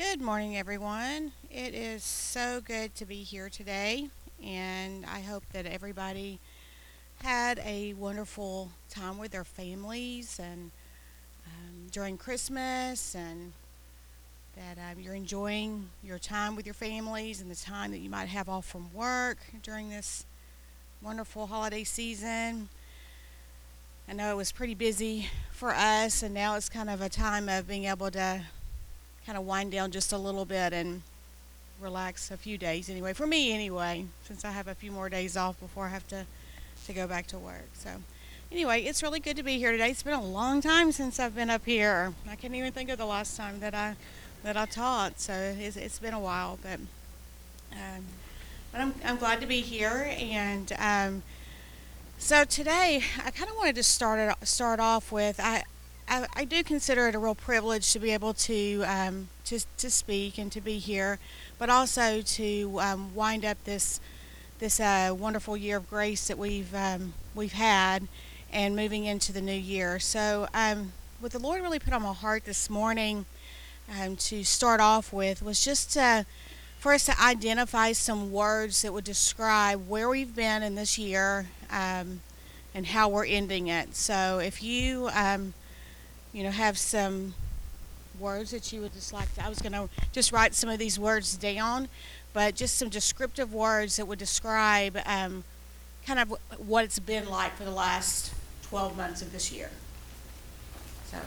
Good morning, everyone. It is so good to be here today, and I hope that everybody had a wonderful time with their families and um, during Christmas, and that um, you're enjoying your time with your families and the time that you might have off from work during this wonderful holiday season. I know it was pretty busy for us, and now it's kind of a time of being able to kind of wind down just a little bit and relax a few days anyway. For me anyway since i have a few more days off before i have to to go back to work. So anyway it's really good to be here today. It's been a long time since i've been up here. I can't even think of the last time that i that i taught so it's, it's been a while but um, but I'm, I'm glad to be here and um, so today i kind of wanted to start it start off with i I, I do consider it a real privilege to be able to um, to, to speak and to be here, but also to um, wind up this this uh, wonderful year of grace that we've um, we've had, and moving into the new year. So, um, what the Lord really put on my heart this morning um, to start off with was just to, for us to identify some words that would describe where we've been in this year um, and how we're ending it. So, if you you know, have some words that you would just like to, I was going to just write some of these words down, but just some descriptive words that would describe um, kind of what it's been like for the last 12 months of this year. So.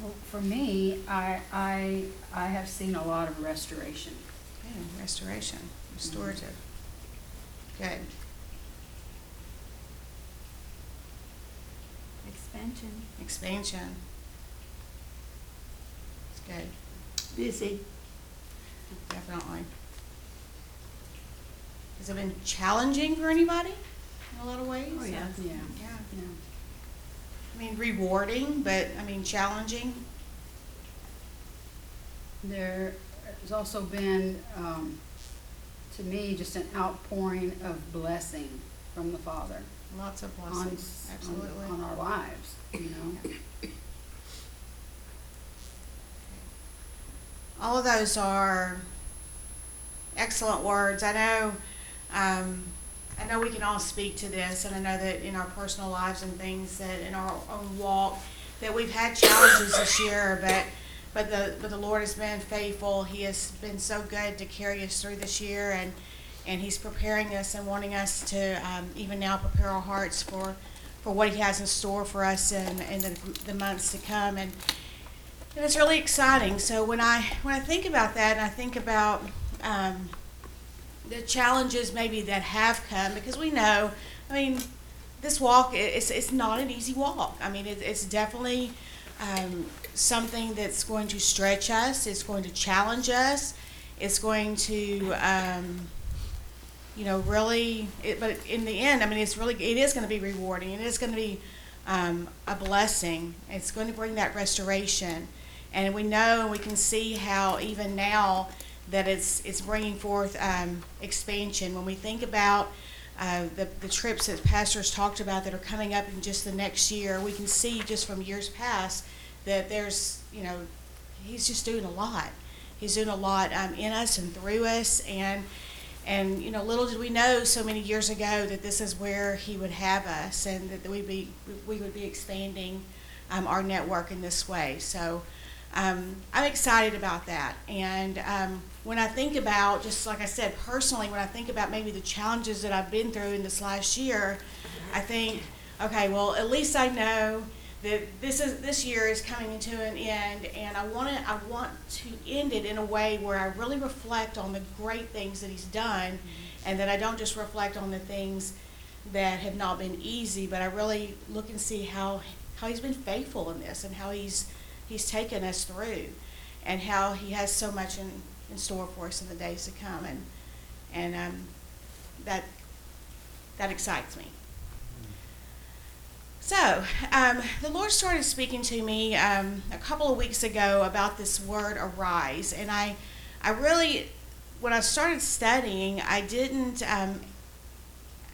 Well, for me, I, I, I have seen a lot of restoration. Okay, restoration, restorative. Good. Expansion. Expansion. It's good. Busy. Definitely. Has it been challenging for anybody in a lot of ways? Oh, yeah. Yeah, Yeah. yeah. I mean, rewarding, but I mean, challenging. There has also been, um, to me, just an outpouring of blessing from the Father Lots of on, blessings. on, Absolutely. on our lives, you know? All of those are excellent words. I know, um, I know we can all speak to this, and I know that in our personal lives and things that in our own walk that we've had challenges this year, but but the but the Lord has been faithful. He has been so good to carry us through this year, and and He's preparing us and wanting us to um, even now prepare our hearts for for what He has in store for us in, in the, the months to come. And and it's really exciting. So when I when I think about that, and I think about um, the challenges maybe that have come, because we know, I mean, this walk it's it's not an easy walk. I mean, it, it's definitely um, something that's going to stretch us. It's going to challenge us. It's going to um, you know really. It, but in the end, I mean, it's really it is going to be rewarding. It is going to be um, a blessing. It's going to bring that restoration. And we know and we can see how even now that it's it's bringing forth um, expansion. When we think about uh, the the trips that pastors talked about that are coming up in just the next year, we can see just from years past that there's you know he's just doing a lot. He's doing a lot um, in us and through us, and and you know little did we know so many years ago that this is where he would have us, and that we be we would be expanding um, our network in this way. So um, I'm excited about that. And um, when I think about, just like I said, personally, when I think about maybe the challenges that I've been through in this last year, I think, okay, well, at least I know that this is this year is coming into an end, and I want to I want to end it in a way where I really reflect on the great things that He's done, and that I don't just reflect on the things that have not been easy, but I really look and see how how He's been faithful in this and how He's He's taken us through, and how He has so much in, in store for us in the days to come, and and um, that that excites me. So, um, the Lord started speaking to me um, a couple of weeks ago about this word arise, and I, I really, when I started studying, I didn't, um,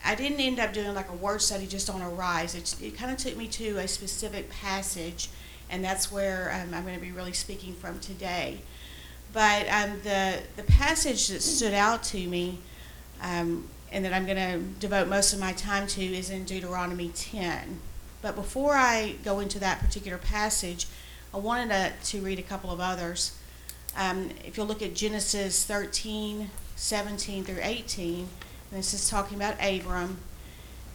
I didn't end up doing like a word study just on arise. It, it kind of took me to a specific passage and that's where um, I'm going to be really speaking from today. But um, the the passage that stood out to me, um, and that I'm going to devote most of my time to, is in Deuteronomy 10. But before I go into that particular passage, I wanted to, to read a couple of others. Um, if you'll look at Genesis 13, 17 through 18, and this is talking about Abram.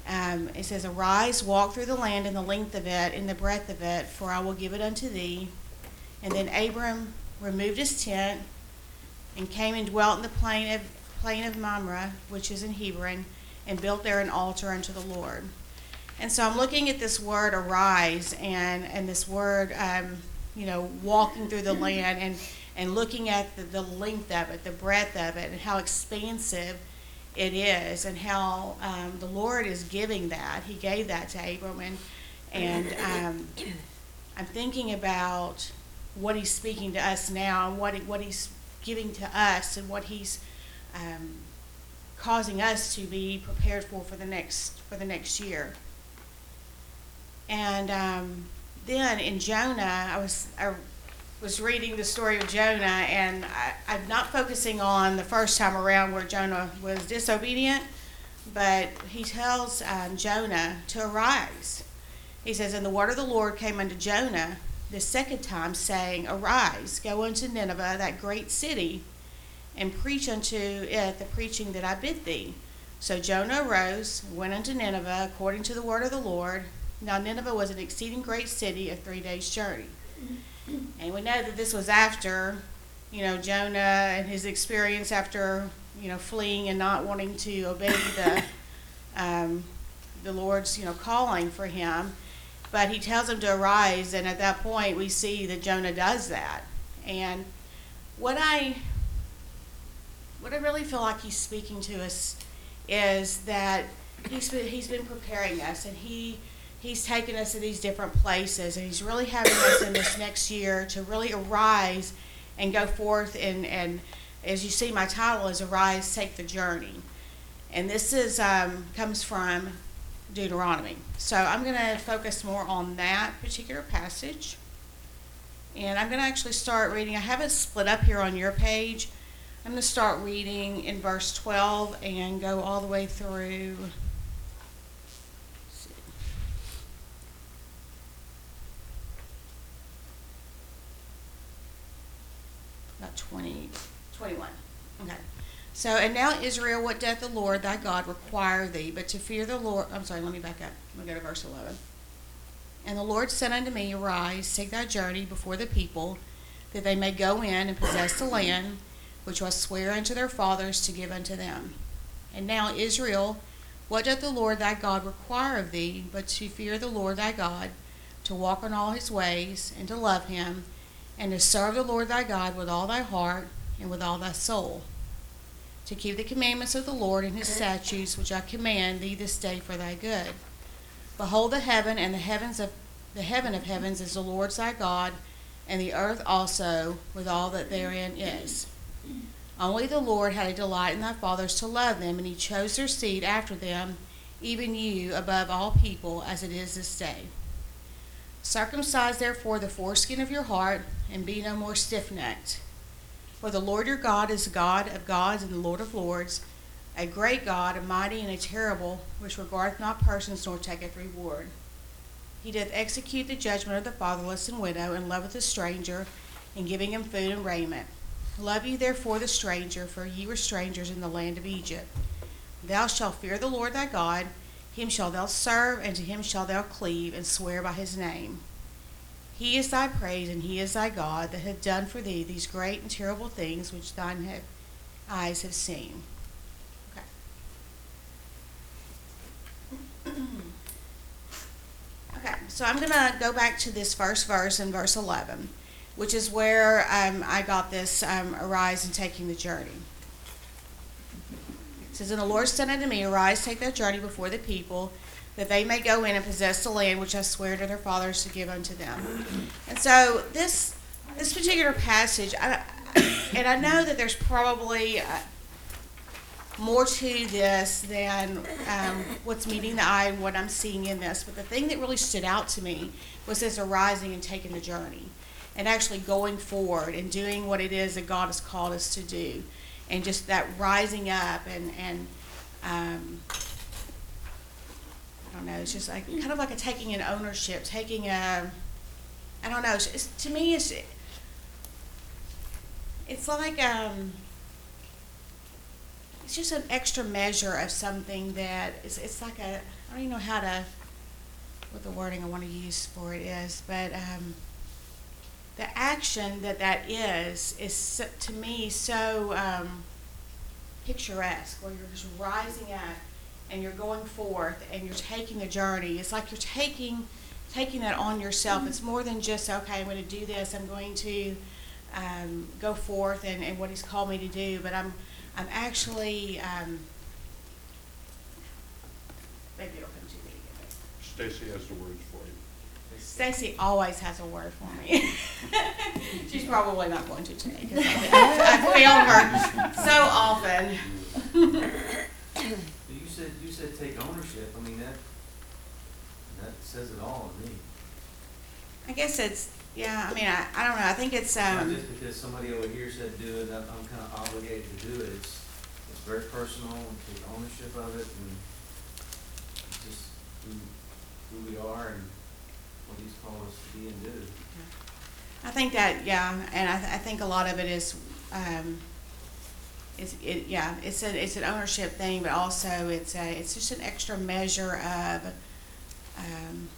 Um, it says, Arise, walk through the land in the length of it, in the breadth of it, for I will give it unto thee. And then Abram removed his tent and came and dwelt in the plain of, plain of Mamre, which is in Hebron, and built there an altar unto the Lord. And so I'm looking at this word arise and, and this word, um, you know, walking through the land and, and looking at the, the length of it, the breadth of it, and how expansive it is, and how um, the Lord is giving that. He gave that to Abram. And, and um, I'm thinking about what He's speaking to us now and what, what He's giving to us and what He's um, causing us to be prepared for for the next, for the next year. And um, then in Jonah, I was I was reading the story of Jonah, and I, I'm not focusing on the first time around where Jonah was disobedient, but he tells um, Jonah to arise. He says, And the word of the Lord came unto Jonah the second time, saying, Arise, go unto Nineveh, that great city, and preach unto it the preaching that I bid thee. So Jonah arose, went unto Nineveh, according to the word of the Lord. Now Nineveh was an exceeding great city of three days' journey. And we know that this was after, you know, Jonah and his experience after, you know, fleeing and not wanting to obey the, um, the Lord's, you know, calling for him. But he tells him to arise, and at that point we see that Jonah does that. And what I, what I really feel like he's speaking to us is that he's been, he's been preparing us, and he he's taken us to these different places and he's really having us in this next year to really arise and go forth and, and as you see my title is arise take the journey. And this is um, comes from deuteronomy. So i'm going to focus more on that particular passage. And i'm going to actually start reading i have it split up here on your page. I'm going to start reading in verse 12 and go all the way through about 20, 21. Okay. So, and now Israel, what doth the Lord thy God require thee, but to fear the Lord? I'm sorry, let me back up. Let me go to verse 11. And the Lord said unto me, Arise, take thy journey before the people, that they may go in and possess the land which I swear unto their fathers to give unto them. And now, Israel, what doth the Lord thy God require of thee, but to fear the Lord thy God, to walk in all his ways, and to love him, and to serve the Lord thy God with all thy heart and with all thy soul, to keep the commandments of the Lord and his statutes which I command thee this day for thy good. Behold the heaven and the heavens of the heaven of heavens is the Lord's thy God, and the earth also with all that therein is. Only the Lord had a delight in thy fathers to love them, and he chose their seed after them, even you above all people, as it is this day. Circumcise therefore the foreskin of your heart, and be no more stiff necked. For the Lord your God is God of gods and the Lord of lords, a great God, a mighty and a terrible, which regardeth not persons nor taketh reward. He doth execute the judgment of the fatherless and widow, and loveth the stranger, and giving him food and raiment. Love ye therefore the stranger, for ye were strangers in the land of Egypt. Thou shalt fear the Lord thy God, him shalt thou serve, and to him shalt thou cleave, and swear by his name. He is thy praise, and he is thy God, that hath done for thee these great and terrible things which thine have, eyes have seen. Okay. okay, so I'm going to go back to this first verse in verse 11, which is where um, I got this um, arise and taking the journey. Says, And the Lord said unto me, Arise, take thy journey before the people, that they may go in and possess the land which I swear to their fathers to give unto them. And so this this particular passage, I, and I know that there's probably uh, more to this than um, what's meeting the eye and what I'm seeing in this. But the thing that really stood out to me was this arising and taking the journey and actually going forward and doing what it is that God has called us to do. And just that rising up and, and um, I don't know, it's just like kind of like a taking an ownership, taking a, I don't know, it's, it's, to me, it's, it's like, um, it's just an extra measure of something that it's, it's like a, I don't even know how to, what the wording I want to use for it is, but um, the action that that is, is to me so um, picturesque, where you're just rising up and you're going forth and you're taking a journey. It's like you're taking, taking that on yourself. It's more than just, okay, I'm going to do this, I'm going to um, go forth and, and what he's called me to do, but I'm, I'm actually, um, maybe it'll come to me. Stacy has the words for you. Stacy always has a word for me. She's probably not going to today because I failed her so often. You said, you said take ownership, I mean, that, that says it all to me. I guess it's, yeah, I mean, I, I don't know, I think it's, Not um, just because somebody over here said do it, I'm, I'm kinda obligated to do it, it's, it's very personal, and take ownership of it, and it's just who, who we are and what he's us to be and do. I think that, yeah, and I, I think a lot of it is, um, it's, it, yeah, it's a, it's an ownership thing, but also it's a, it's just an extra measure of, um,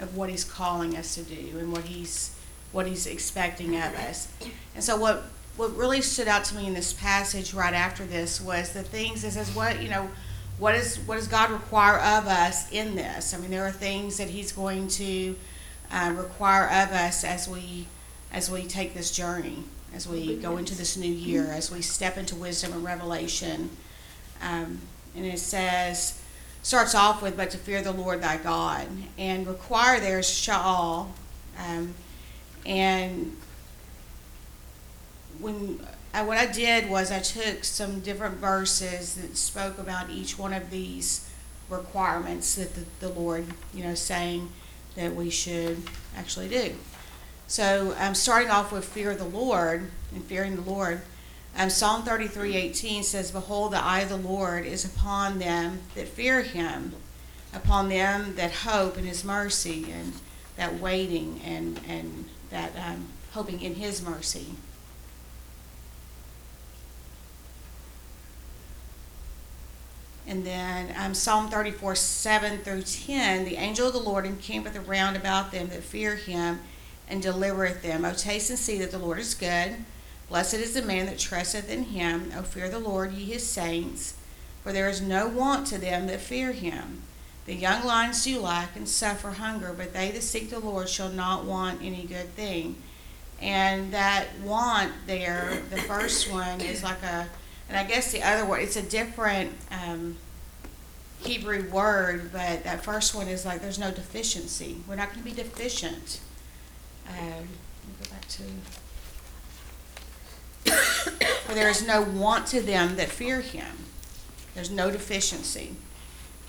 of what he's calling us to do and what he's, what he's expecting of us. And so what, what really stood out to me in this passage right after this was the things, it says, what, you know, what is, what does God require of us in this? I mean, there are things that he's going to, uh, require of us as we, as we take this journey, as we go into this new year, as we step into wisdom and revelation. Um, and it says, starts off with, but to fear the Lord thy God, and require there is sha'al, um, and when I, what I did was I took some different verses that spoke about each one of these requirements that the, the Lord, you know, saying that we should actually do. So, um, starting off with fear of the Lord and fearing the Lord, um, Psalm thirty-three eighteen says, "Behold, the eye of the Lord is upon them that fear Him, upon them that hope in His mercy, and that waiting and and that um, hoping in His mercy." And then um, Psalm 34, 7 through 10, the angel of the Lord encampeth around about them that fear him and delivereth them. O taste and see that the Lord is good. Blessed is the man that trusteth in him. O fear the Lord, ye his saints. For there is no want to them that fear him. The young lions do lack and suffer hunger, but they that seek the Lord shall not want any good thing. And that want there, the first one is like a, and I guess the other word, it's a different um, Hebrew word, but that first one is like there's no deficiency. We're not going to be deficient. Um, let me go back to. For there is no want to them that fear him. There's no deficiency.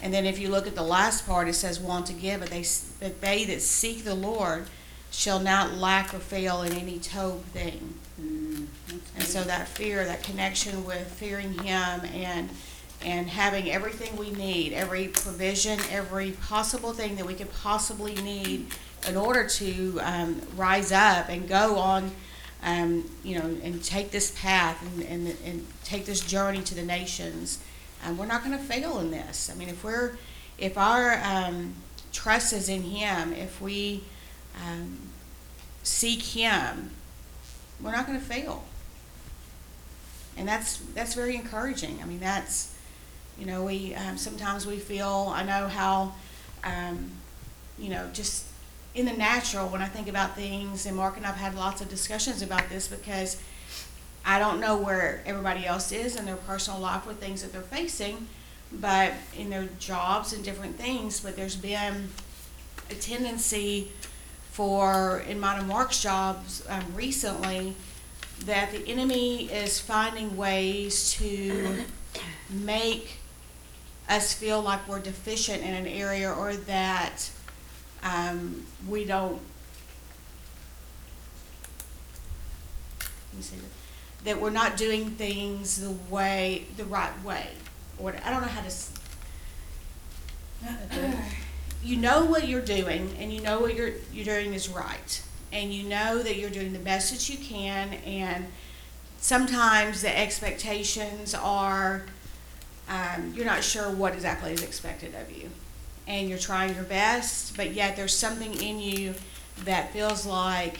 And then if you look at the last part, it says want to give, but they, but they that seek the Lord shall not lack or fail in any tov thing. And so that fear, that connection with fearing Him and and having everything we need, every provision, every possible thing that we could possibly need in order to um, rise up and go on, um, you know, and take this path and, and, and take this journey to the nations. Um, we're not going to fail in this. I mean, if we're, if our um, trust is in Him, if we um, seek Him, we're not going to fail and that's that's very encouraging. I mean, that's you know, we um, sometimes we feel. I know how, um, you know, just in the natural when I think about things, and Mark and I've had lots of discussions about this because I don't know where everybody else is in their personal life with things that they're facing, but in their jobs and different things. But there's been a tendency for in and Mark's jobs um, recently that the enemy is finding ways to make us feel like we're deficient in an area or that um, we don't. Let me see. That we're not doing things the way, the right way. Or I don't know how to. s- You know what you're doing, and you know what you're you're doing is right, and you know that you're doing the best that you can, and sometimes the expectations are um, you're not sure what exactly is expected of you. And you're trying your best, but yet there's something in you that feels like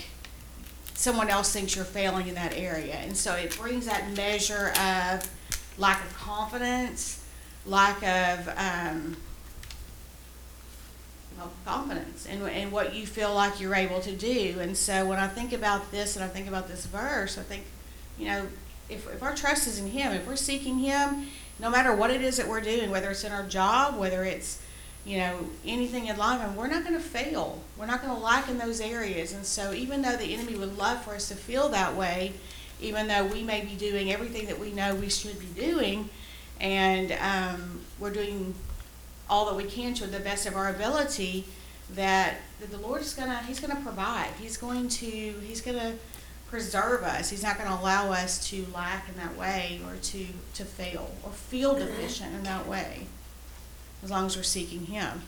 someone else thinks you're failing in that area. And so it brings that measure of lack of confidence, lack of, um, confidence in, in what you feel like you're able to do. And so when I think about this and I think about this verse, I think, you know, if, if our trust is in Him, if we're seeking Him, no matter what it is that we're doing, whether it's in our job, whether it's, you know, anything in life, and we're not going to fail. We're not going to lack in those areas. And so, even though the enemy would love for us to feel that way, even though we may be doing everything that we know we should be doing, and um, we're doing all that we can to the best of our ability, that, the Lord is gonna He's gonna provide. He's going to He's gonna preserve us. He's not going to allow us to lack in that way or to, to fail or feel deficient in that way as long as we're seeking Him.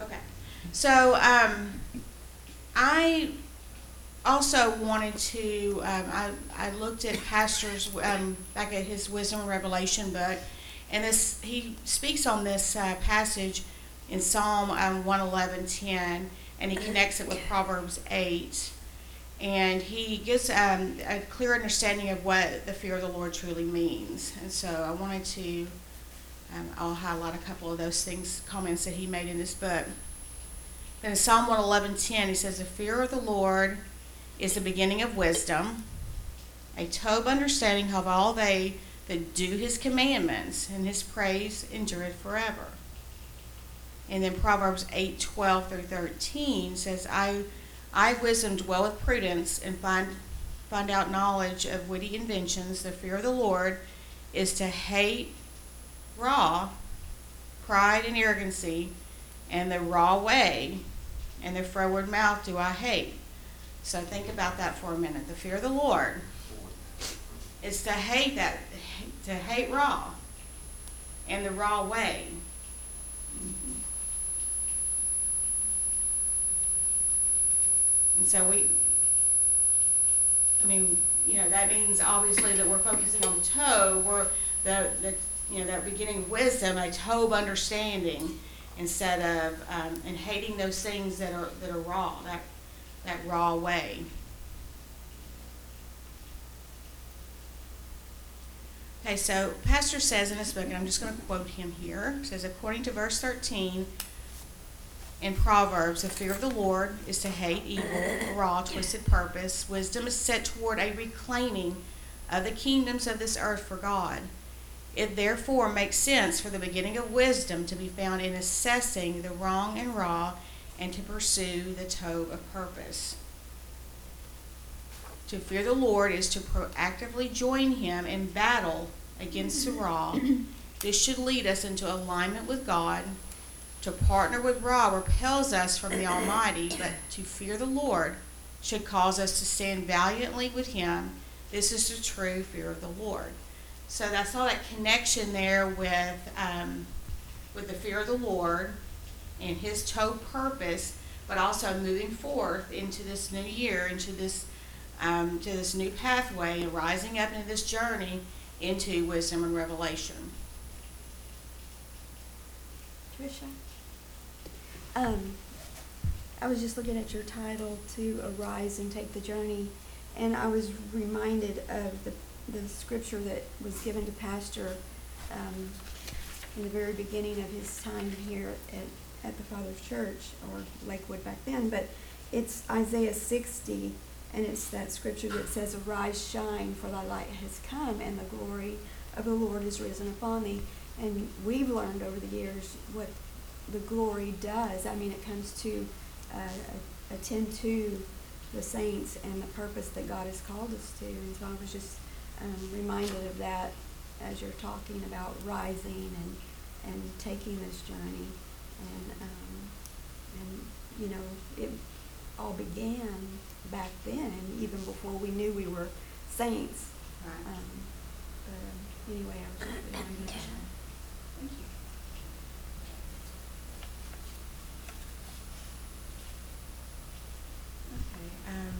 Okay. So um, I also wanted to, um, I, I looked at Pastor's, um, back at his Wisdom and Revelation book, and this, he speaks on this uh, passage in Psalm um, 111.10, and he connects it with Proverbs 8. And he gives um, a clear understanding of what the fear of the Lord truly means. And so I wanted to, um, I'll highlight a couple of those things, comments that he made in this book. Then in Psalm 111.10, he says, The fear of the Lord is the beginning of wisdom. A tov understanding of all they that do his commandments, and his praise endureth forever. And then Proverbs 8, 12 through 13 says, I, I wisdom dwell with prudence and find, find out knowledge of witty inventions. The fear of the Lord is to hate ra, pride and arrogancy, and the ra way, and the froward mouth do I hate. So think about that for a minute. The fear of the Lord is to hate that, to hate ra, and the ra way. And so we, I mean, you know, that means obviously that we're focusing on the tov, we're, the, the, you know, that beginning wisdom, a tov understanding, instead of, um, and hating those things that are, that are ra, that, that ra way. Okay, so Pastor says in his book, and I'm just going to quote him here, says, according to verse 13 in Proverbs, the fear of the Lord is to hate evil, ra, twisted purpose. Wisdom is set toward a reclaiming of the kingdoms of this earth for God. It therefore makes sense for the beginning of wisdom to be found in assessing the wrong and ra and to pursue the tov of purpose. To fear the Lord is to proactively join Him in battle against ra. This should lead us into alignment with God. To partner with Ra repels us from the Almighty, but to fear the Lord should cause us to stand valiantly with Him. This is the true fear of the Lord. So that's all that connection there with um, with the fear of the Lord and His tov purpose, but also moving forth into this new year, into this um, to this new pathway, and rising up into this journey into wisdom and revelation. Tricia? Um, I was just looking at your title to arise and take the journey, and I was reminded of the, the scripture that was given to Pastor, um, in the very beginning of his time here at, at the Father's Church, or Lakewood back then, but it's Isaiah sixty, and it's that scripture that says, Arise, shine, for thy light has come, and the glory of the Lord is risen upon thee. And we've learned over the years what the glory does. I mean, it comes to uh, attend to the saints and the purpose that God has called us to. And so I was just um, reminded of that as you're talking about rising and, and taking this journey. And, um, and, you know, it all began back then, even before we knew we were saints. Right. Um, but um, anyway, I was just reminded of that. Thank you. Okay, um,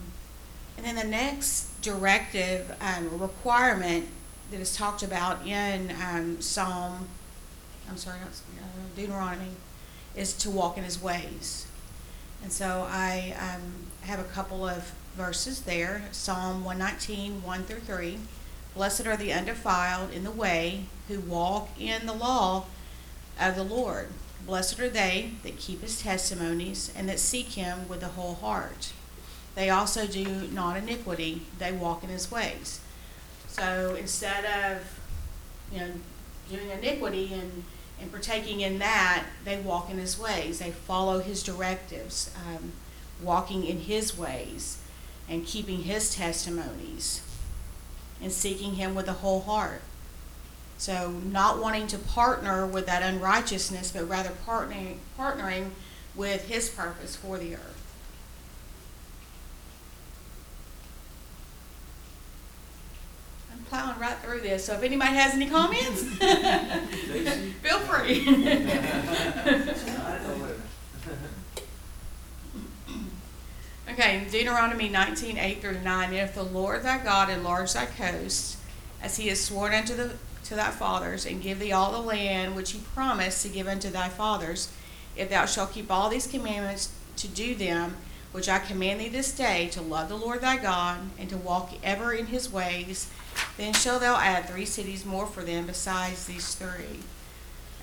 and then the next directive, um, requirement that is talked about in, um, Psalm, I'm sorry, not, uh, Deuteronomy, is to walk in his ways. And so I, um, have a couple of verses there, Psalm 119, 1 through three. Blessed are the undefiled in the way who walk in the law of the Lord. Blessed are they that keep his testimonies and that seek him with the whole heart. They also do not iniquity, they walk in his ways. So instead of, you know, doing iniquity and, and partaking in that, they walk in his ways. They follow his directives, um, walking in his ways and keeping his testimonies and seeking him with a whole heart. So not wanting to partner with that unrighteousness, but rather partnering, partnering with his purpose for the earth. Plowing right through this, so if anybody has any comments, feel free. I don't know what- Okay, Deuteronomy nineteen, eight through nine, And if the Lord thy God enlarge thy coast, as he has sworn unto the, to thy fathers, and give thee all the land which he promised to give unto thy fathers, if thou shalt keep all these commandments to do them, which I command thee this day, to love the Lord thy God, and to walk ever in his ways, then shalt thou add three cities more for them besides these three.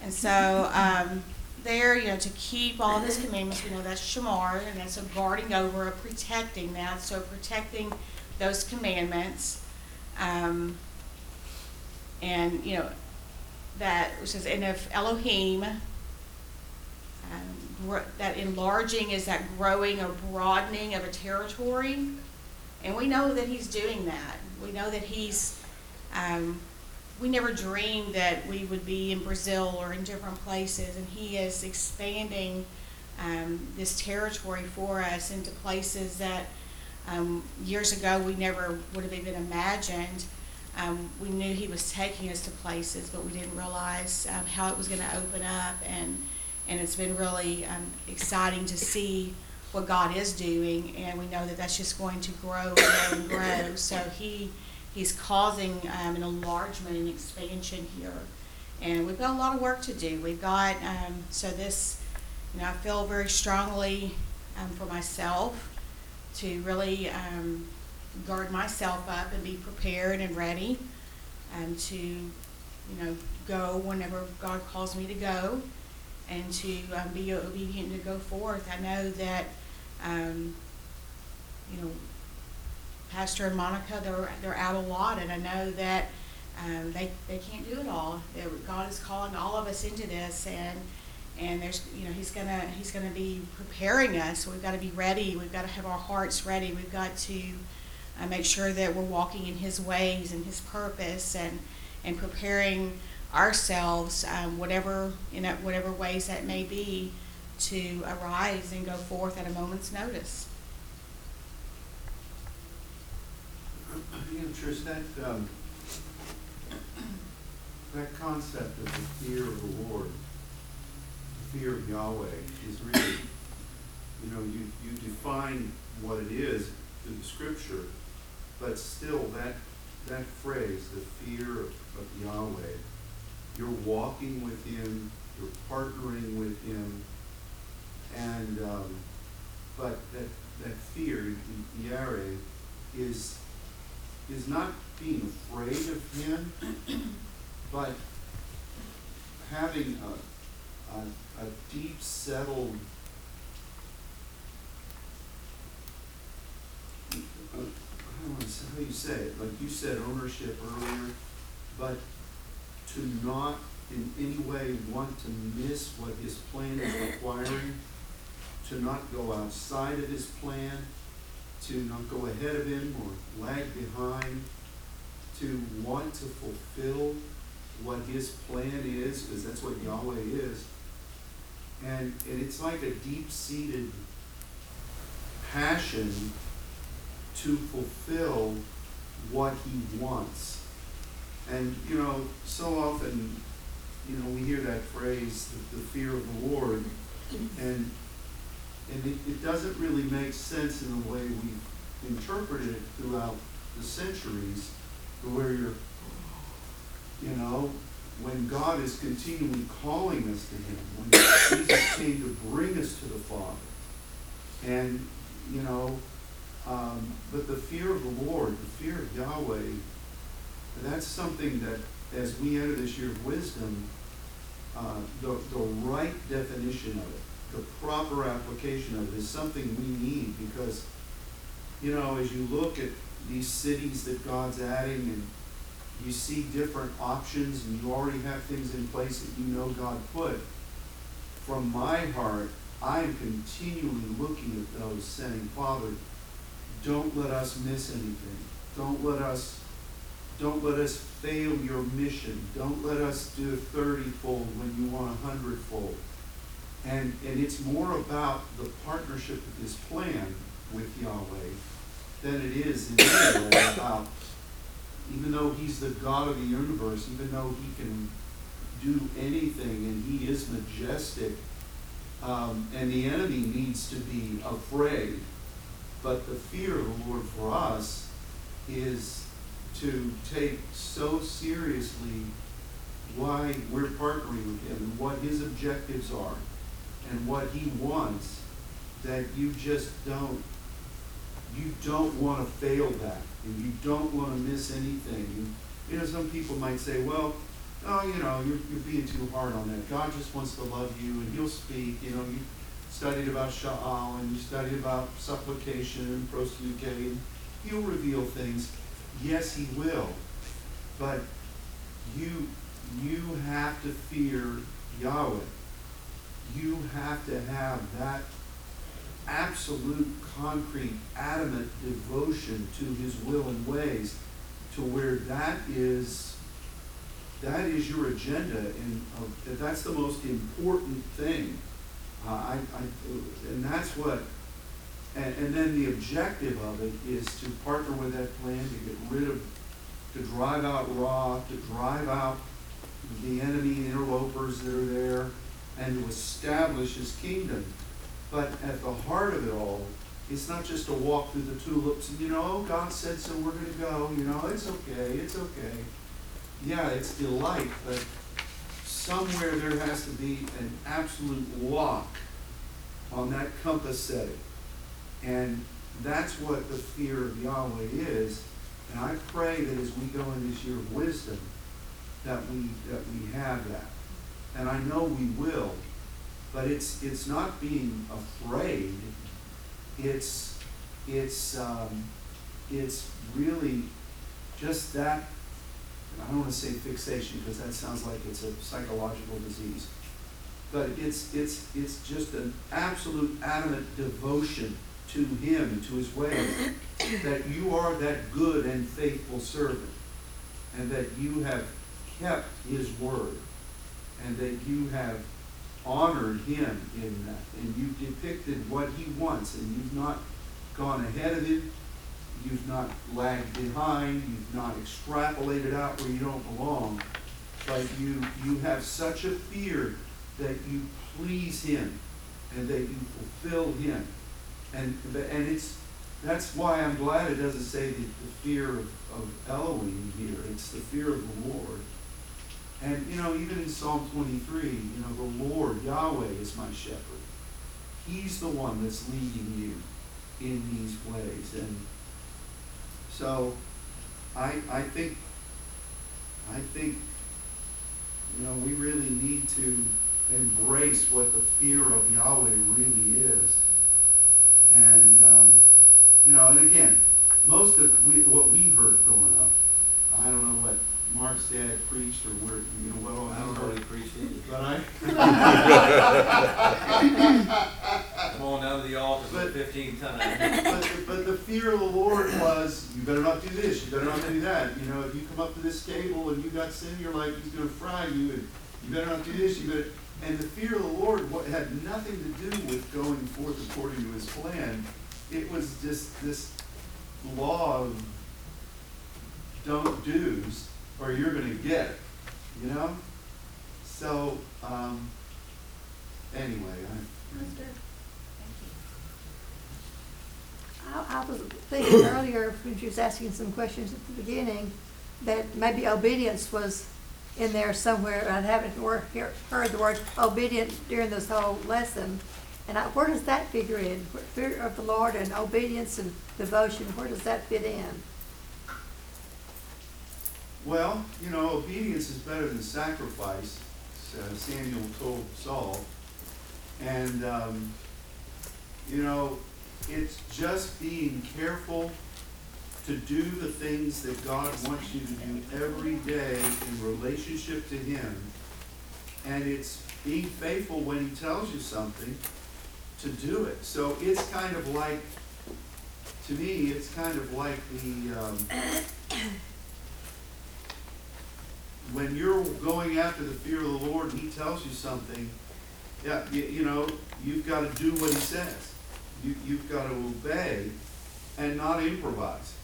And so, um, there, you know, to keep all his commandments, we know that's shamar, and that's a guarding over, a protecting that, so protecting those commandments. Um, and, you know, that, which says, and if Elohim, um, that enlarging is that growing or broadening of a territory. And we know that he's doing that. We know that he's, um, we never dreamed that we would be in Brazil or in different places, and he is expanding um, this territory for us into places that um, years ago we never would have even imagined. Um, we knew he was taking us to places, but we didn't realize um, how it was going to open up, and and it's been really um, exciting to see what God is doing, and we know that that's just going to grow and grow and grow. So he he's causing um, an enlargement and expansion here, and we've got a lot of work to do. We've got um, so this, you know, I feel very strongly um, for myself to really um, guard myself up and be prepared and ready, and to, you know, go whenever God calls me to go, and to um, be obedient to go forth. I know that, um, you know, Pastor and Monica, they're, they're out a lot, and I know that, um, they, they can't do it all. That God is calling all of us into this, and, and there's, you know, he's gonna, he's gonna be preparing us. We've gotta be ready, we've gotta have our hearts ready, we've got to, uh, make sure that we're walking in his ways and his purpose, and, and preparing ourselves, um, whatever, in a- whatever ways that may be, to arise and go forth at a moment's notice. You know, Trish, that, um, that concept of the fear of the Lord, the fear of Yahweh is really, you know, you, you define what it is through the scripture, but still that, that phrase, the fear of, of Yahweh, you're walking with him, you're partnering with him, and, um, but that, that fear, Yare, is is not being afraid of him, but having a, a, a deep settled, uh, I don't say how you say it, like you said ownership earlier, but to not in any way want to miss what his plan is requiring, to not go outside of his plan, to not go ahead of him or lag behind, to want to fulfill what his plan is, because that's what Yahweh is. And, and it's like a deep-seated passion to fulfill what he wants. And, you know, so often, you know, we hear that phrase, the, the fear of the Lord, and, and it, it doesn't really make sense in the way we've interpreted it throughout the centuries, where you're, you know, when God is continually calling us to Him, when Jesus came to bring us to the Father. And, you know, um, but the fear of the Lord, the fear of Yahweh, that's something that, as we enter this year of wisdom, uh, the, the right definition of it, the proper application of it is something we need because, you know, as you look at these cities that God's adding and you see different options and you already have things in place that you know God put, from my heart, I'm continually looking at those saying, Father, don't let us miss anything. Don't let us don't let us fail your mission. Don't let us do a thirty-fold when you want a hundredfold. And, and it's more about the partnership of this plan with Yahweh than it is in any way about, even though He's the God of the universe, even though He can do anything and He is majestic, um, and the enemy needs to be afraid. But the fear of the Lord for us is to take so seriously why we're partnering with him and what his objectives are and what he wants that you just don't you don't want to fail that and you don't want to miss anything and, you know some people might say well oh you know you're, you're being too hard on that god just wants to love you and he'll speak you know you studied about sha'al and you studied about supplication and proseuche and he'll reveal things Yes, he will. But you you have to fear Yahweh. You have to have that absolute, concrete, adamant devotion to his will and ways to where that is that is your agenda and uh, that's the most important thing. Uh, I, I, and that's what and, and then the objective of it is to partner with that plan to get rid of, to drive out Ra, to drive out the enemy interlopers that are there, and to establish his kingdom. But at the heart of it all, it's not just a walk through the tulips and, you know, oh, God said so, we're going to go, you know, it's okay, it's okay. Yeah, it's delight, but somewhere there has to be an absolute lock on that compass setting. And that's what the fear of Yahweh is. And I pray that as we go in this year of wisdom, that we that we have that. And I know we will, but it's it's not being afraid. It's it's um, it's really just that. I don't want to say fixation because that sounds like it's a psychological disease. But it's it's it's just an absolute adamant devotion to him to his ways, that you are that good and faithful servant, and that you have kept his word, and that you have honored him in that, and you've depicted what he wants, and you've not gone ahead of him, you've not lagged behind, you've not extrapolated out where you don't belong, but you you have such a fear that you please him and that you fulfill him. And, and it's, that's why I'm glad it doesn't say the, the fear of, of Elohim here. It's the fear of the Lord. And, you know, even in Psalm 23, you know, the Lord, Yahweh, is my shepherd. He's the one that's leading you in these ways. And so I, I think, I think, you know, we really need to embrace what the fear of Yahweh really is. And, um, you know, and again, most of we, what we heard growing up, I don't know what Mark's dad preached or where, you know, what all I don't really appreciate it. But I, Come on the altar for the But- fifteenth time. But, the- but the fear of the Lord was, you better not do this, you better not do that, you know, if you come up to this table and you got sin in your life, he's gonna fry you, and you better not do this, you better, and the fear of the Lord what, had nothing to do with going forth according to his plan. It was just this law of don't do's, or you're gonna get it, you know? So, um, anyway, I. I, I was thinking earlier, when she was asking some questions at the beginning, that maybe obedience was in there somewhere. I haven't wor- hear- heard the word obedient during this whole lesson. And I, where does that figure in? Fear of the Lord and obedience and devotion, where does that fit in? Well, you know, obedience is better than sacrifice, uh, Samuel told Saul. And, um, you know, it's just being careful to do the things that God wants you to do every day in relationship to Him. And it's being faithful when He tells you something to do it. So it's kind of like, to me, it's kind of like the, um, when you're going after the fear of the Lord and He tells you something, yeah, you, you know, you've got to do what He says. You, you've got to obey and not improvise.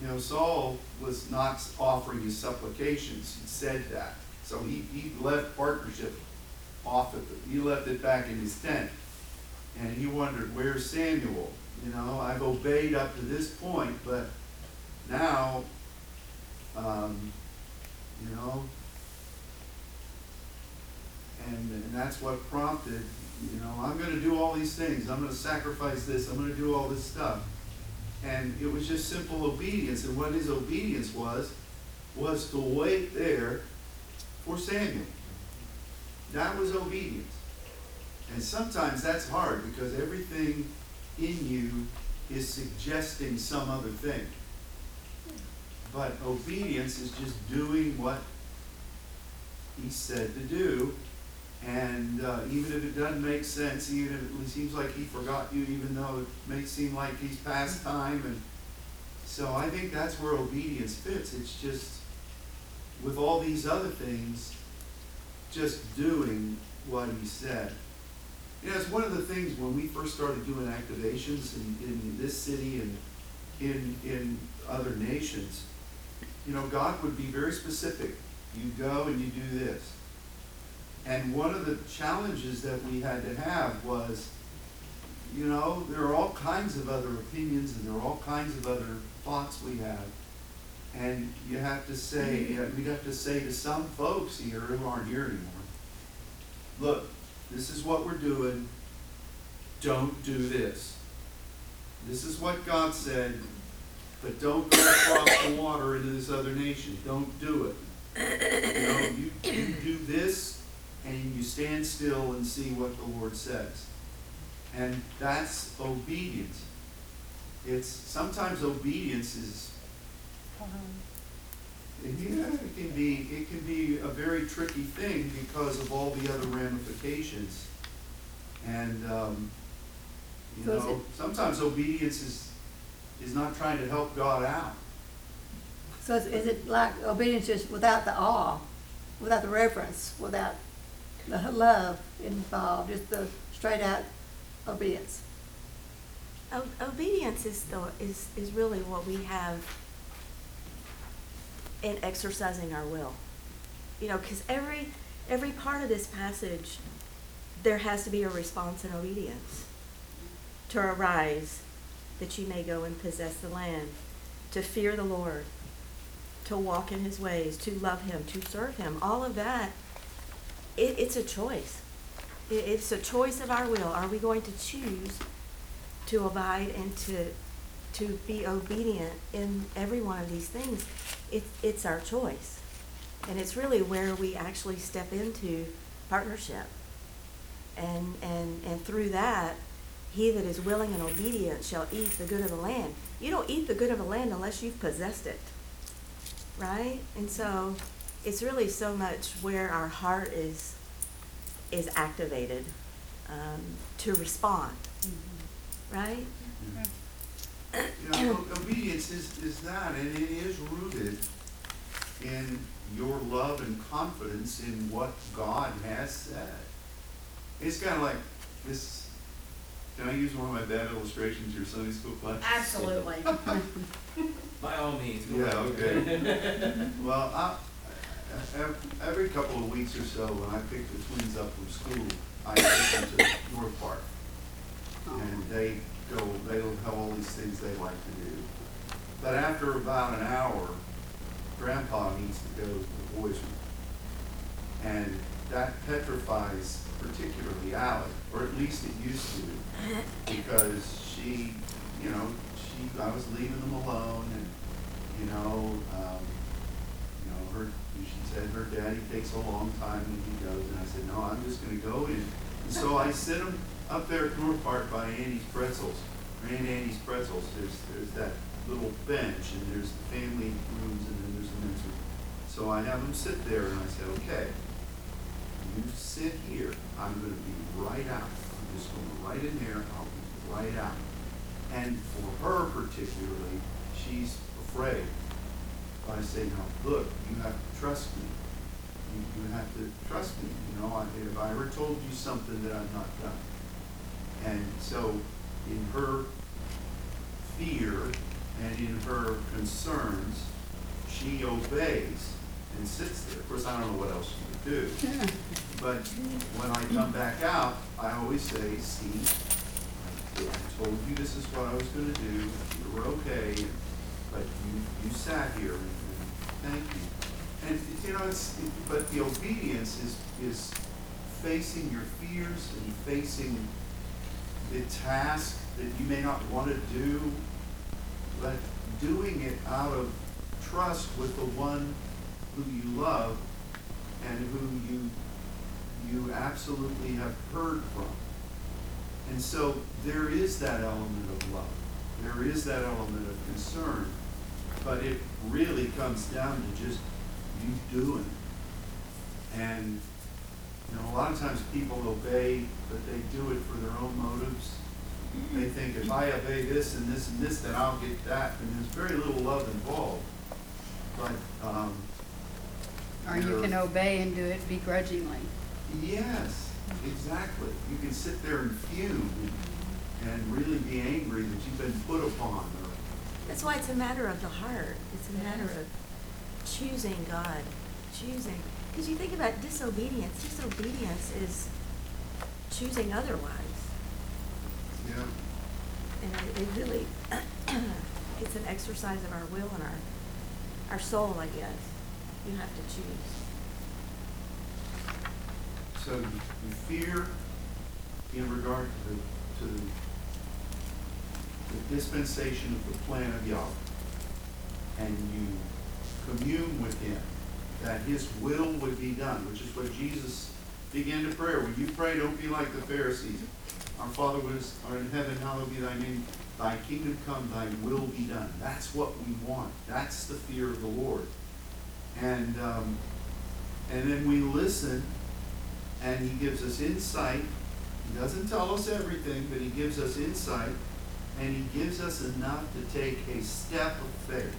You know, Saul was not offering his supplications, he said that. So he, he left partnership off of it. he left it back in his tent. And he wondered, where's Samuel? You know, I've obeyed up to this point, but now, um, you know? And, and that's what prompted, you know, I'm gonna do all these things, I'm gonna sacrifice this, I'm gonna do all this stuff. And it was just simple obedience, and what his obedience was, was to wait there for Samuel. That was obedience. And sometimes that's hard, because everything in you is suggesting some other thing. But obedience is just doing what he said to do. And uh, even if it doesn't make sense, even if it seems like he forgot you, even though it may seem like he's past time. And so I think that's where obedience fits. It's just with all these other things, just doing what he said. You know, it's one of the things when we first started doing activations in, in this city and in, in other nations, you know, God would be very specific. You go and you do this. And one of the challenges that we had to have was, you know, there are all kinds of other opinions and there are all kinds of other thoughts we have. And you have to say, we'd have to say to some folks here who aren't here anymore, look, this is what we're doing. Don't do this. This is what God said, but don't go across the water into this other nation. Don't do it. You know, you, you do this and you stand still and see what the Lord says. And that's obedience. It's sometimes obedience is yeah, it can be it can be a very tricky thing because of all the other ramifications. And um, you So know, sometimes obedience is is not trying to help God out. So is, is it like obedience just without the awe, without the reverence, without the love involved, just the straight out obedience? O- Obedience is the, is, is really what we have in exercising our will. You know, because every, every part of this passage, there has to be a response in obedience. To arise, that you may go and possess the land, to fear the Lord, to walk in his ways, to love him, to serve him. All of that, it, it's a choice. It, it's a choice of our will. Are we going to choose to abide and to to be obedient in every one of these things? It's it's our choice, and it's really where we actually step into partnership. And and and through that, he that is willing and obedient shall eat the good of the land. You don't eat the good of the land unless you've possessed it, right? And so, it's really so much where our heart is is activated um, to respond right? You know, obedience is, is that, and it is rooted in your love and confidence in what God has said. It's kind of like this, can I use one of my bad illustrations, your Sunday school class? Absolutely. By all means, go Yeah, ahead. okay. Well, I, ev- every couple of weeks or so, when I pick the twins up from school, I take them to North Park. And oh. they go, they'll have all these things they like to do. But after about an hour, Grandpa needs to go to the boys' room. And that petrifies particularly Alec, or at least it used to, because she, you know, she, I was leaving them alone and, you know, um, you know, her, she said her daddy takes a long time when he goes, and I said, no, I'm just gonna go in. And so I sit him up there at North Park by Andy's Pretzels, Auntie Anne's Pretzels, there's, there's that little bench, and there's the family rooms, and then there's the men's room. So I have them sit there, and I said, okay, you sit here, I'm gonna be right out. I'm just going right in there, I'll be right out. And for her particularly, she's afraid. But I say, no, look, you have to trust me. You, you have to trust me, you know, I- if I ever told you something that I've not done. And so, in her fear and in her concerns, she obeys and sits there. Of course, I don't know what else she do. But when I come back out, I always say, see, I told you this is what I was gonna do, you were okay, but you, you sat here, and and thank you. And, you know, it's, it- but the obedience is, is facing your fears and facing the task that you may not wanna do, but doing it out of trust with the one who you love and who you, you absolutely have heard from. And so there is that element of love. There is that element of concern. But it really comes down to just you doing. And, you know, a lot of times people obey, but they do it for their own motives. They think if I obey this and this and this, then I'll get that. And there's very little love involved. But, um, Or you can obey and do it begrudgingly. Yes, exactly. You can sit there and fume and, and really be angry that you've been put upon That's why it's a matter of the heart. It's a matter of choosing God, choosing. Because you think about disobedience, disobedience is choosing otherwise. yeah. And it, it really, it's an exercise of our will and our, our soul, I guess. You have to choose. So you fear in regard to the, to the dispensation of the plan of Yahweh. And you commune with him that his will would be done, which is what Jesus began to pray. When you pray, don't be like the Pharisees. Our Father who is art in heaven, hallowed be thy name. Thy kingdom come, thy will be done. That's what we want. That's the fear of the Lord. And, um, and then we listen and he gives us insight. He doesn't tell us everything, but he gives us insight, and he gives us enough to take a step of faith.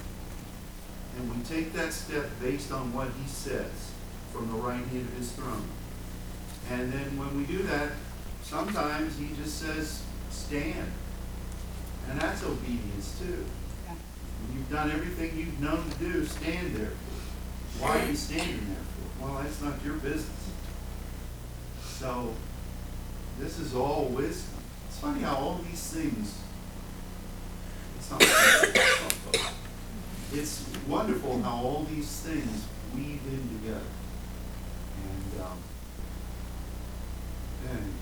And we take that step based on what he says from the right hand of his throne. And then when we do that, sometimes he just says, stand. And that's obedience too. Yeah. When you've done everything you've known to do, stand there. Why are you standing there for? Well, that's not your business. So, this is all wisdom. It's funny how all these things, it's not, it's wonderful how all these things weave in together. And, um, and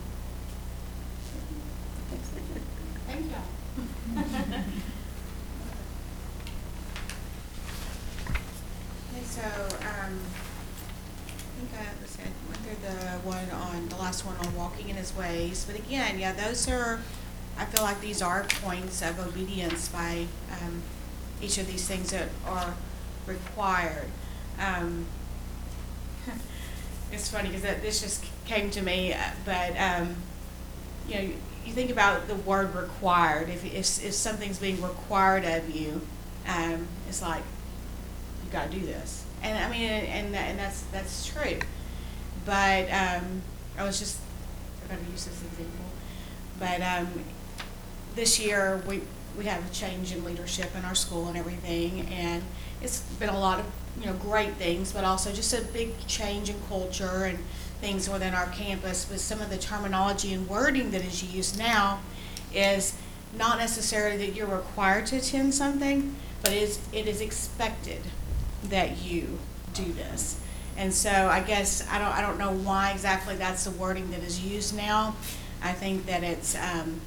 Thank you. Okay, so, um, I think I, let's see, I went through the one on, the last one on walking in his ways, but again, yeah, those are, I feel like these are points of obedience by, um, each of these things that are required. Um, it's funny, cause this just came to me, uh, but, um, you know, you think about the word required, if, if, if something's being required of you, um, it's like, you gotta do this. And I mean, and, and that's, that's true. But, um, I was just, gonna use this example. But, um, this year, we, we have a change in leadership in our school and everything, and it's been a lot of, you know, great things, but also just a big change in culture and things within our campus, with some of the terminology and wording that is used now is not necessarily that you're required to attend something, but it is, it is expected that you do this. And so I guess, I don't, I don't know why exactly that's the wording that is used now. I think that it's, um,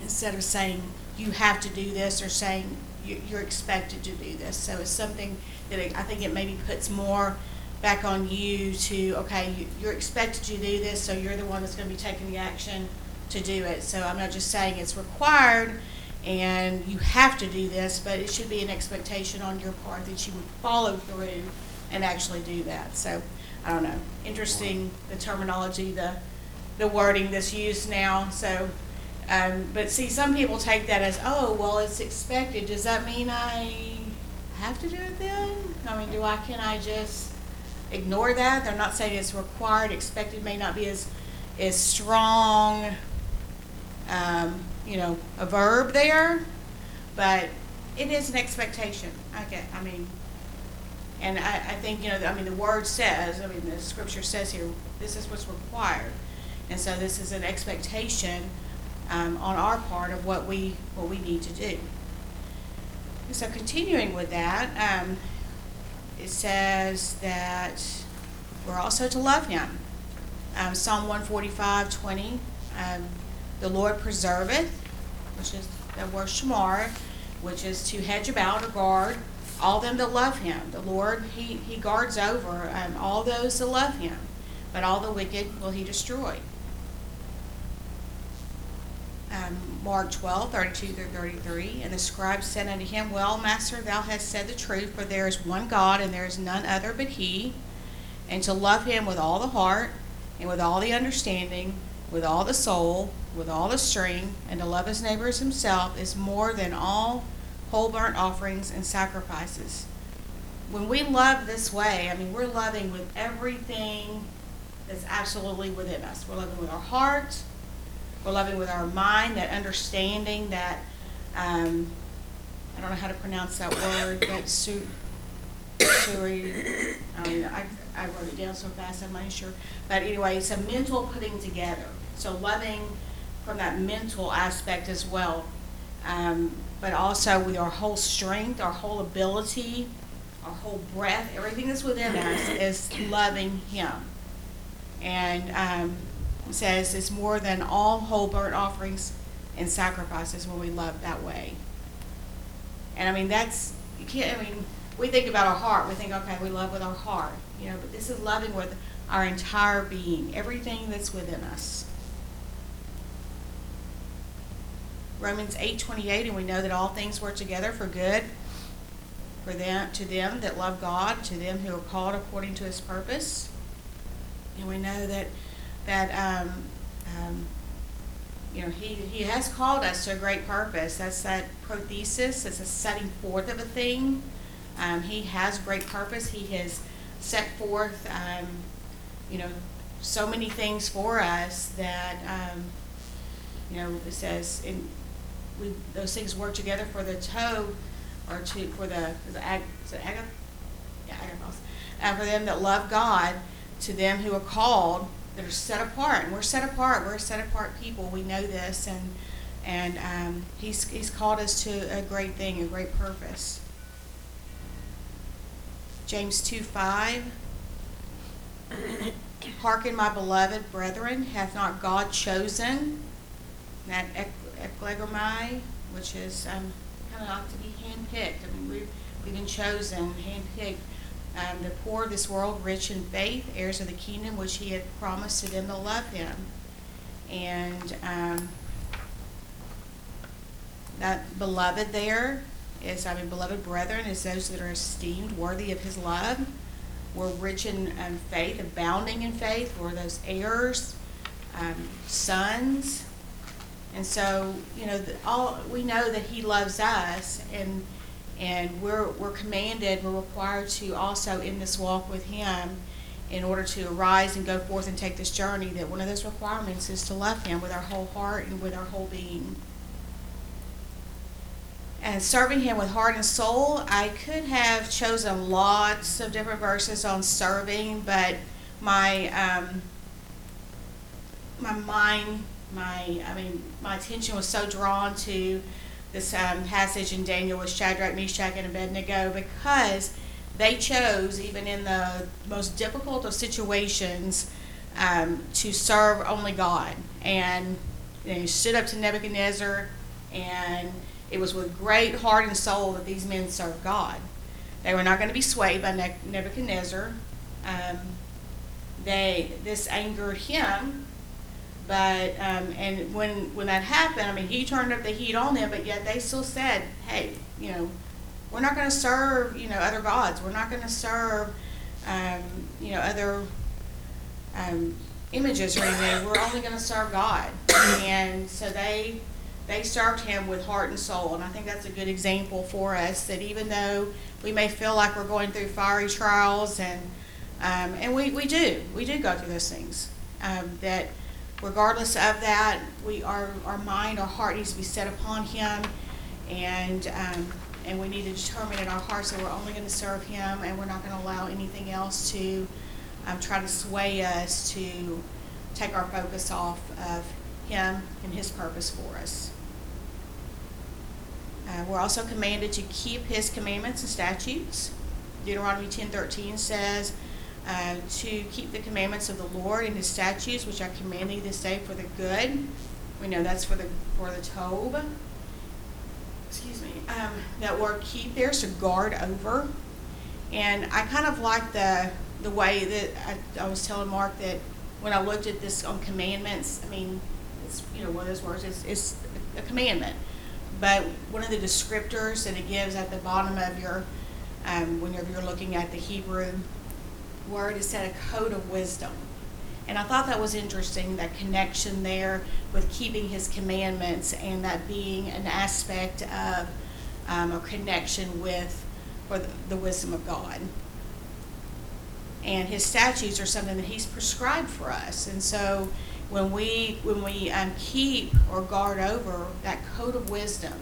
instead of saying you have to do this or saying you, you're expected to do this. So it's something that it, I think it maybe puts more back on you to, okay, you, you're expected to do this, so you're the one that's gonna be taking the action to do it. So I'm not just saying it's required and you have to do this, but it should be an expectation on your part that you would follow through and actually do that. So, I don't know, interesting, the terminology, the, the wording that's used now, so, um, but see, some people take that as, oh, well, it's expected, does that mean I have to do it then? I mean, do I, can I just ignore that? They're not saying it's required, expected may not be as, as strong, um, you know, a verb there, but it is an expectation, I get, I mean, and I, I think, you know, I mean, the word says, I mean, the scripture says here, this is what's required. And so this is an expectation, um, on our part of what we, what we need to do. And so continuing with that, um, it says that we're also to love him. Um, Psalm one forty-five, twenty, um, the Lord preserveth, which is the word shamar, which is to hedge about or guard all them that love him. The Lord, he, he guards over, um, all those that love him, but all the wicked will he destroy. Um, Mark 12, 32 through 33. And the scribe said unto him, Well, master, thou hast said the truth, for there is one God, and there is none other but he. And to love him with all the heart, and with all the understanding, with all the soul, with all the strength, and to love his neighbor as himself is more than all whole burnt offerings and sacrifices. When we love this way, I mean, we're loving with everything that's absolutely within us. We're loving with our heart, we're loving with our mind, that understanding that, um, I don't know how to pronounce that word, but su, suri, I mean, I, I wrote it down so fast, I'm not sure. But anyway, it's a mental putting together. So loving from that mental aspect as well. Um, but also with our whole strength, our whole ability, our whole breath, everything that's within us is loving Him. And um, it says it's more than all whole burnt offerings and sacrifices when we love that way. And I mean, that's, you can't, I mean, we think about our heart, we think, okay, we love with our heart, you know, but this is loving with our entire being, everything that's within us. Romans eight twenty eight, and we know that all things work together for good for them to them that love God, to them who are called according to his purpose. And we know that that um, um, you know he he has called us to a great purpose. That's that prothesis, it's a setting forth of a thing. Um, he has great purpose. He has set forth um, you know so many things for us that um, you know it says in we, those things work together for the toe, or to, for the, the ag, is it? Yeah, agathos. Uh, for them that love God, to them who are called, that are set apart. And we're set apart. We're set apart people. We know this, and and um, he's he's called us to a great thing, a great purpose. James two five. Hearken, my beloved brethren, hath not God chosen that eklegomai, which is um, kind of like to be handpicked. I mean, we've, we've been chosen, handpicked. Um, the poor of this world, rich in faith, heirs of the kingdom which he had promised to them that love him. And um, that beloved there is, I mean, beloved brethren, is those that are esteemed, worthy of his love. We're rich in um, faith, abounding in faith. We're those heirs, um, sons, And so, you know, the- all, we know that he loves us and, and we're, we're commanded, we're required to also in this walk with him in order to arise and go forth and take this journey, that one of those requirements is to love him with our whole heart and with our whole being. And serving him with heart and soul, I could have chosen lots of different verses on serving, but my, um, my mind, my, I mean, my attention was so drawn to this um, passage in Daniel with Shadrach, Meshach, and Abednego because they chose, even in the most difficult of situations, um, to serve only God. And they stood up to Nebuchadnezzar, and it was with great heart and soul that these men served God. They were not going to be swayed by Ne- Nebuchadnezzar. Um, they this angered him, but um, and when when that happened, I mean, he turned up the heat on them, but yet they still said, "Hey, you know, we're not going to serve, you know, other gods. We're not going to serve, um, you know, other um, images or anything. We're only going to serve God." And so they they served Him with heart and soul, and I think that's a good example for us. That even though we may feel like we're going through fiery trials, and um, and we, we do we do go through those things. Um, that regardless of that, we our our mind, our heart needs to be set upon Him, and um, and we need to determine in our hearts that we're only going to serve Him, and we're not going to allow anything else to um, try to sway us to take our focus off of Him and His purpose for us. Uh, we're also commanded to keep His commandments and statutes. Deuteronomy ten thirteen says, uh, to keep the commandments of the Lord and His statutes, which I command thee this day for the good. We know that's for the for the Tob. Excuse me. Um, that word "keep" there is to guard over, and I kind of like the the way that I, I was telling Mark that when I looked at this on commandments, I mean, it's you know one of those words. It's, it's a commandment, but one of the descriptors that it gives at the bottom of your um, whenever you're looking at the Hebrew word is said a code of wisdom. And I thought that was interesting, that connection there with keeping his commandments and that being an aspect of um, a connection with or the, the wisdom of God. And his statutes are something that he's prescribed for us. And so when we when we um, keep or guard over that code of wisdom,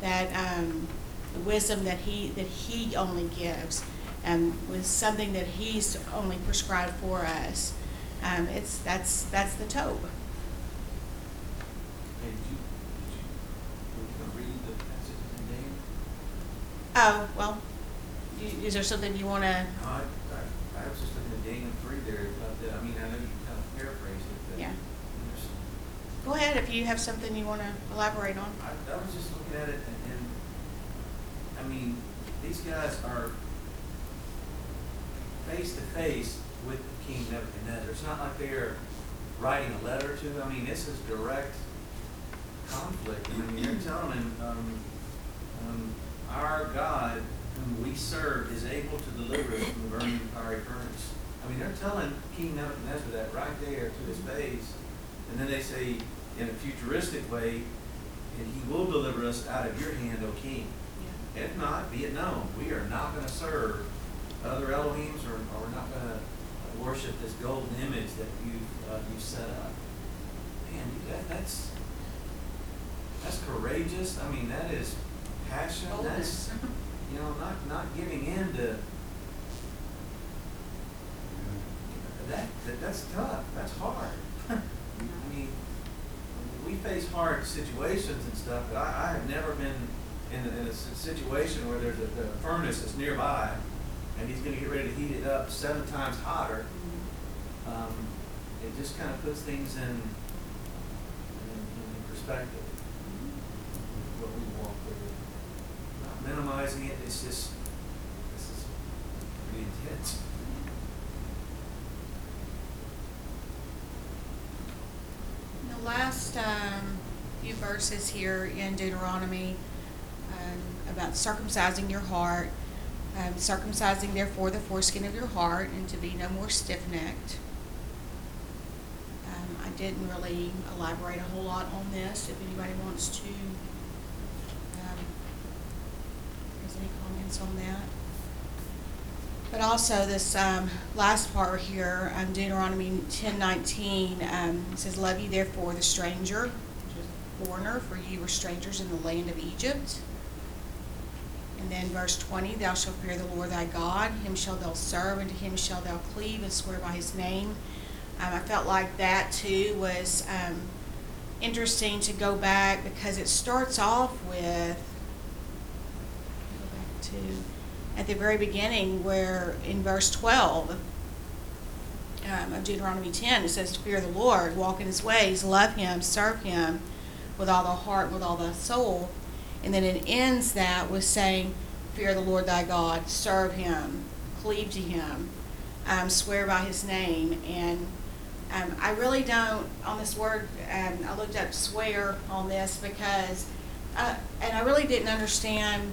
that um, the wisdom that he that he only gives, um, with something that he's only prescribed for us. Um, it's that's that's the tobe. Hey, did you, did you, were you gonna read the passage in Daniel? Oh well, you, is there something you want to? No, I, I, I was just looking at Daniel three there, about that, I mean, I know you kind of paraphrased it, but. Yeah. there's- Go ahead if you have something you want to elaborate on. I, I was just looking at it and, and, I mean, these guys are face to face with King Nebuchadnezzar. It's not like they're writing a letter to him. I mean, this is direct conflict. I mean, they're telling him, um, um, our God whom we serve is able to deliver us from the burning fiery furnace. I mean, they're telling King Nebuchadnezzar that right there to his face. And then they say, in a futuristic way, and he will deliver us out of your hand, O king. If not, be it known, we are not gonna serve other Elohims, or, or we're not gonna worship this golden image that you've, uh, you've set up. Man, that, that's, that's courageous, I mean, that is passion, that's, you know, not, not giving in to, that, that, that's tough, that's hard. I mean, we face hard situations and stuff, but I, I have never been in a, in a situation where there's a, a furnace that's nearby, and he's gonna get ready to heat it up seven times hotter. Um, it just kind of puts things in, in, in perspective. What we walk through. Not minimizing it, it's just, this is pretty intense. The last um, few verses here in Deuteronomy um, about circumcising your heart, um, circumcising therefore the foreskin of your heart, and to be no more stiff necked. Um, I didn't really elaborate a whole lot on this, if anybody wants to, um, any comments on that? But also this, um, last part here, um, Deuteronomy ten nineteen, um, says, Love ye therefore the stranger, which is foreigner, for ye were strangers in the land of Egypt. And then verse twenty, thou shalt fear the Lord thy God, him shalt thou serve, and to him shalt thou cleave and swear by his name. Um, I felt like that too was, um, interesting to go back because it starts off with, go back to, at the very beginning where in verse twelve, um, of Deuteronomy ten, it says fear the Lord, walk in his ways, love him, serve him with all the heart, with all the soul. And then it ends that with saying, Fear the Lord thy God, serve him, cleave to him, um, swear by his name. And um, I really don't, on this word, um, I looked up swear on this because, uh, and I really didn't understand,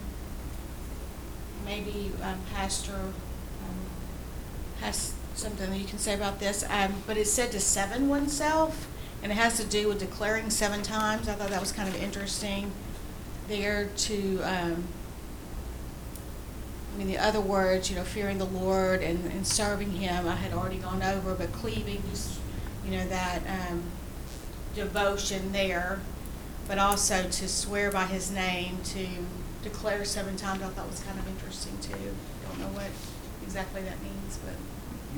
maybe um, Pastor um, has something that you can say about this, um, but it said to seven oneself, and it has to do with declaring seven times. I thought that was kind of interesting there to, um, I mean, the other words, you know, fearing the Lord and, and serving Him, I had already gone over, but cleaving, you know, that um, devotion there, but also to swear by His name, to declare seven times, I thought was kind of interesting too. I Don't know what exactly that means, but.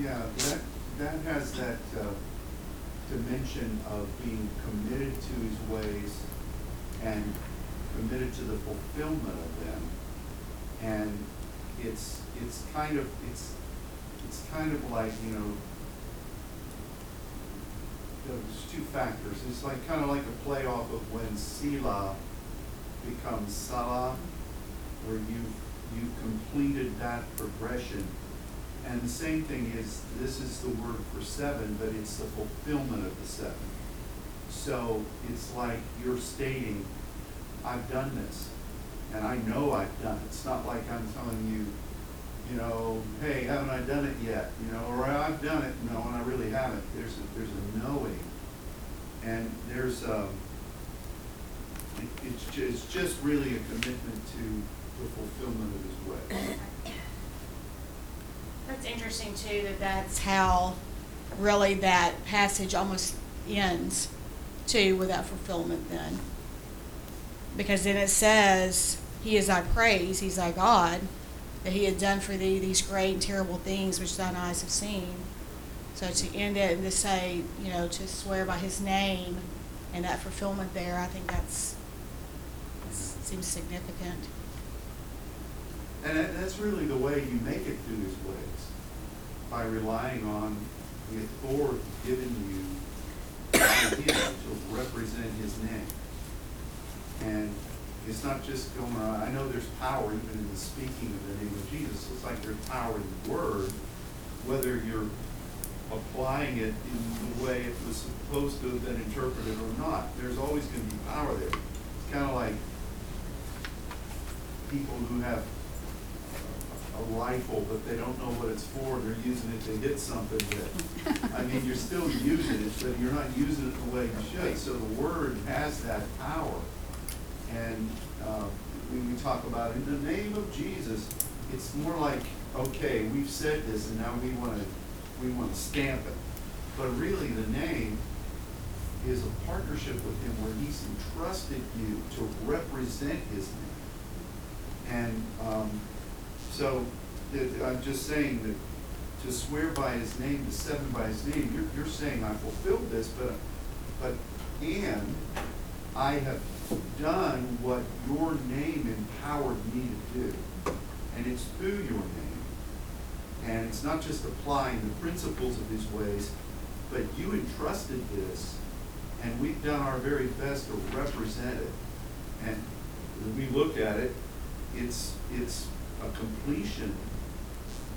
Yeah, that, that has that, uh, dimension of being committed to his ways and committed to the fulfillment of them. And it's, it's kind of, it's, it's kind of like, you know, there's two factors. It's like, kind of like a play off of when Selah becomes Salah, where you, you completed that progression. And the same thing is, this is the word for seven, but it's the fulfillment of the seven. So it's like you're stating, I've done this, and I know I've done it. It's not like I'm telling you, you know, hey, haven't I done it yet? You know, or I've done it, no, and I really haven't. There's a, there's a knowing, and there's um, it, it's ju- it's just really a commitment to the fulfillment of His way. That's interesting too, that that's how really that passage almost ends too, with that fulfillment then. Because then it says, He is thy praise, He's thy God, that He had done for thee these great and terrible things which thine eyes have seen. So to end it and to say, you know, to swear by His name and that fulfillment there, I think that's, seems significant. And that's really the way you make it through His ways, by relying on the authority given you by Him to represent His name. And it's not just going around, I know there's power even in the speaking of the name of Jesus, it's like there's power in the word, whether you're applying it in the way it was supposed to have been interpreted or not, there's always gonna be power there. It's kinda like people who have a rifle, but they don't know what it's for, and they're using it to hit something with. I mean, you're still using it, but you're not using it the way you should, so the word has that power. And, uh, when we talk about in the name of Jesus, it's more like, okay, we've said this and now we wanna, we wanna stamp it. But really, the name is a partnership with him where he's entrusted you to represent his name. And um, so, I'm just saying that to swear by his name, to seven by his name, you're, you're saying I fulfilled this, but, but, and I have done what your name empowered me to do. And it's through your name. And it's not just applying the principles of his ways, but you entrusted this, and we've done our very best to represent it. And we look at it, it's, it's a completion,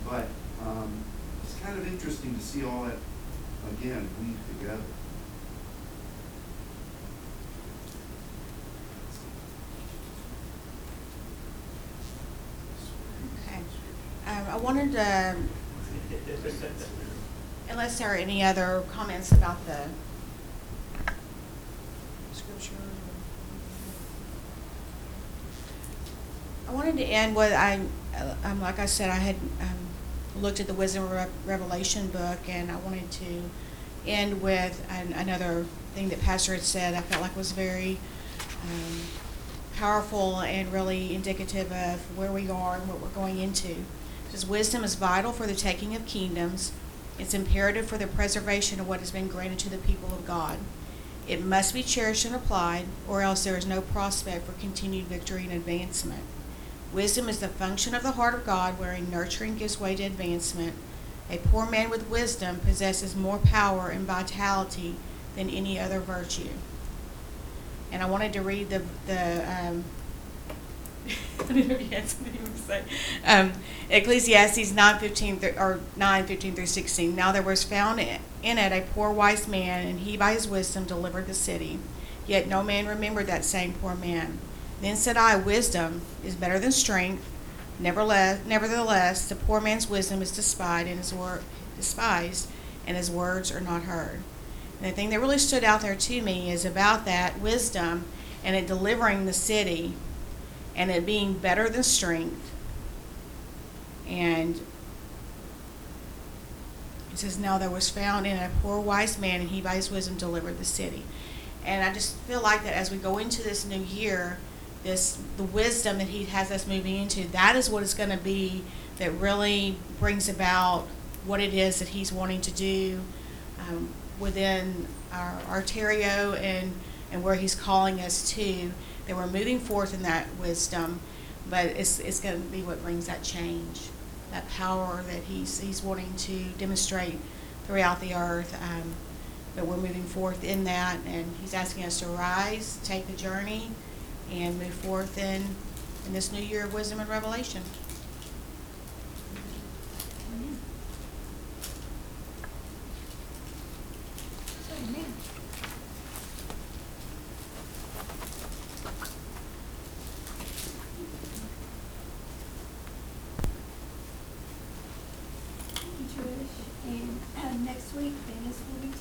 but, um, it's kind of interesting to see all that, again, weave together. Okay. Um, I wanted to, unless there are any other comments about the scripture. I wanted to end with, I, um, like I said, I had, um, looked at the Wisdom Re- Revelation book, and I wanted to end with an, another thing that Pastor had said, I felt like was very, um, powerful and really indicative of where we are and what we're going into. Wisdom is vital for the taking of kingdoms. It's imperative for the preservation of what has been granted to the people of God. It must be cherished and applied, or else there is no prospect for continued victory and advancement. Wisdom is the function of the heart of God, wherein nurturing gives way to advancement. A poor man with wisdom possesses more power and vitality than any other virtue. And I wanted to read the, the, um, Um, Ecclesiastes nine fifteen, or nine fifteen through sixteen. Now there was found in it a poor wise man, and he by his wisdom delivered the city. Yet no man remembered that same poor man. Then said I, Wisdom is better than strength. Nevertheless, nevertheless, the poor man's wisdom is despised, and his word despised, and his words are not heard. And the thing that really stood out there to me is about that wisdom and it delivering the city and it being better than strength. And it says, Now there was found in a poor wise man, and he by his wisdom delivered the city. And I just feel like that as we go into this new year, this the wisdom that he has us moving into, that is what it's going to be that really brings about what it is that he's wanting to do um, within our Arterio and and where he's calling us to that we're moving forth in that wisdom, but it's, it's going to be what brings that change, that power that he's, he's wanting to demonstrate throughout the earth. Um, but we're moving forth in that, and he's asking us to rise, take the journey, and move forth in, in this new year of wisdom and revelation. Amen. Amen.